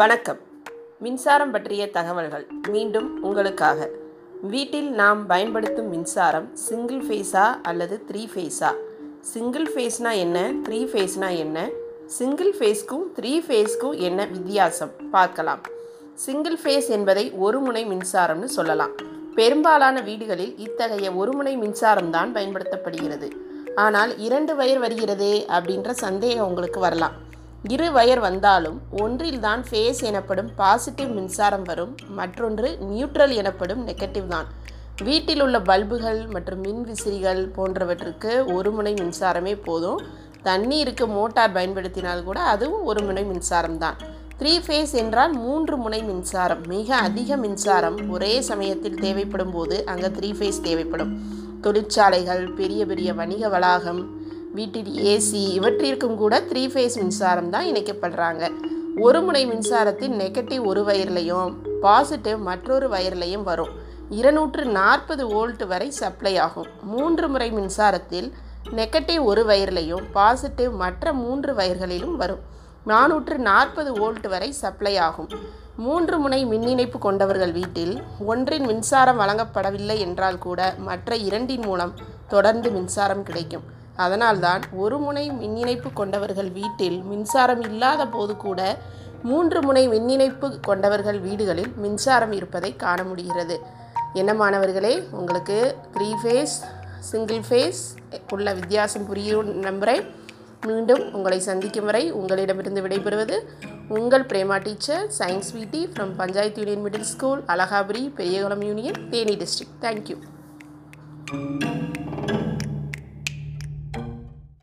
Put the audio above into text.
வணக்கம். மின்சாரம் பற்றிய தகவல்கள் மீண்டும் உங்களுக்காக. வீட்டில் நாம் பயன்படுத்தும் மின்சாரம் சிங்கிள் ஃபேஸா அல்லது த்ரீ ஃபேஸா? சிங்கிள் ஃபேஸ்னா என்ன? த்ரீ ஃபேஸ்னா என்ன? சிங்கிள் ஃபேஸ்க்கும் த்ரீ ஃபேஸ்க்கும் என்ன வித்தியாசம்? பார்க்கலாம். சிங்கிள் ஃபேஸ் என்பதை ஒரு முனை மின்சாரம்னு சொல்லலாம். பெரும்பாலான வீடுகளில் இத்தகைய ஒருமுனை மின்சாரம் தான் பயன்படுத்தப்படுகிறது. ஆனால் இரண்டு வயர் வருகிறதே அப்படின்ற சந்தேகம் உங்களுக்கு வரலாம். இரு வயர் வந்தாலும் ஒன்றில் தான் ஃபேஸ் எனப்படும் பாசிட்டிவ் மின்சாரம் வரும் மற்றொன்று நியூட்ரல் எனப்படும் நெகட்டிவ் தான். வீட்டில் உள்ள பல்புகள் மற்றும் மின் விசிறிகள் போன்றவற்றுக்கு ஒரு முனை மின்சாரமே போதும். தண்ணீருக்கு மோட்டார் பயன்படுத்தினால் கூட அதுவும் ஒரு முனை மின்சாரம் தான். த்ரீ ஃபேஸ் என்றால் மூன்று முனை மின்சாரம். மிக அதிக மின்சாரம் ஒரே சமயத்தில் தேவைப்படும் போது அங்கே த்ரீ ஃபேஸ் தேவைப்படும். தொழிற்சாலைகள் பெரிய பெரிய வணிக வளாகம் வீட்டில் ஏசி இவற்றிற்கும் கூட த்ரீ ஃபேஸ் மின்சாரம் தான் இணைக்கப்படுறாங்க. ஒரு முனை மின்சாரத்தின் நெகட்டிவ் ஒரு வயர்லையும் பாசிட்டிவ் மற்றொரு வயர்லையும் வரும். இருநூற்று நாற்பது வோல்ட் வரை சப்ளை ஆகும். மூன்று முறை மின்சாரத்தில் நெகட்டிவ் ஒரு வயர்லையும் பாசிட்டிவ் மற்ற மூன்று வயர்களிலும் வரும். நானூற்று நாற்பது வோல்ட் வரை சப்ளை ஆகும். மூன்று முனை மின் இணைப்பு கொண்டவர்கள் வீட்டில் ஒன்றின் மின்சாரம் வழங்கப்படவில்லை என்றால் கூட மற்ற இரண்டின் மூலம் தொடர்ந்து மின்சாரம் கிடைக்கும். அதனால்தான் ஒரு முனை மின் இணைப்பு கொண்டவர்கள் வீட்டில் மின்சாரம் இல்லாத போது கூட மூன்று முனை மின் இணைப்பு கொண்டவர்கள் வீடுகளில் மின்சாரம் இருப்பதை காண முடிகிறது. என்ன மாணவர்களே உங்களுக்கு த்ரீ ஃபேஸ் சிங்கிள் ஃபேஸ் உள்ள வித்தியாசம் புரியும் நம்புகிறேன் மீண்டும் உங்களை சந்திக்கும் வரை உங்களிடமிருந்து விடைபெறுவது உங்கள் பிரேமா டீச்சர் சயின்ஸ் விடி from panchayat union middle school Alagapuri Periyakulam union Theni district thank you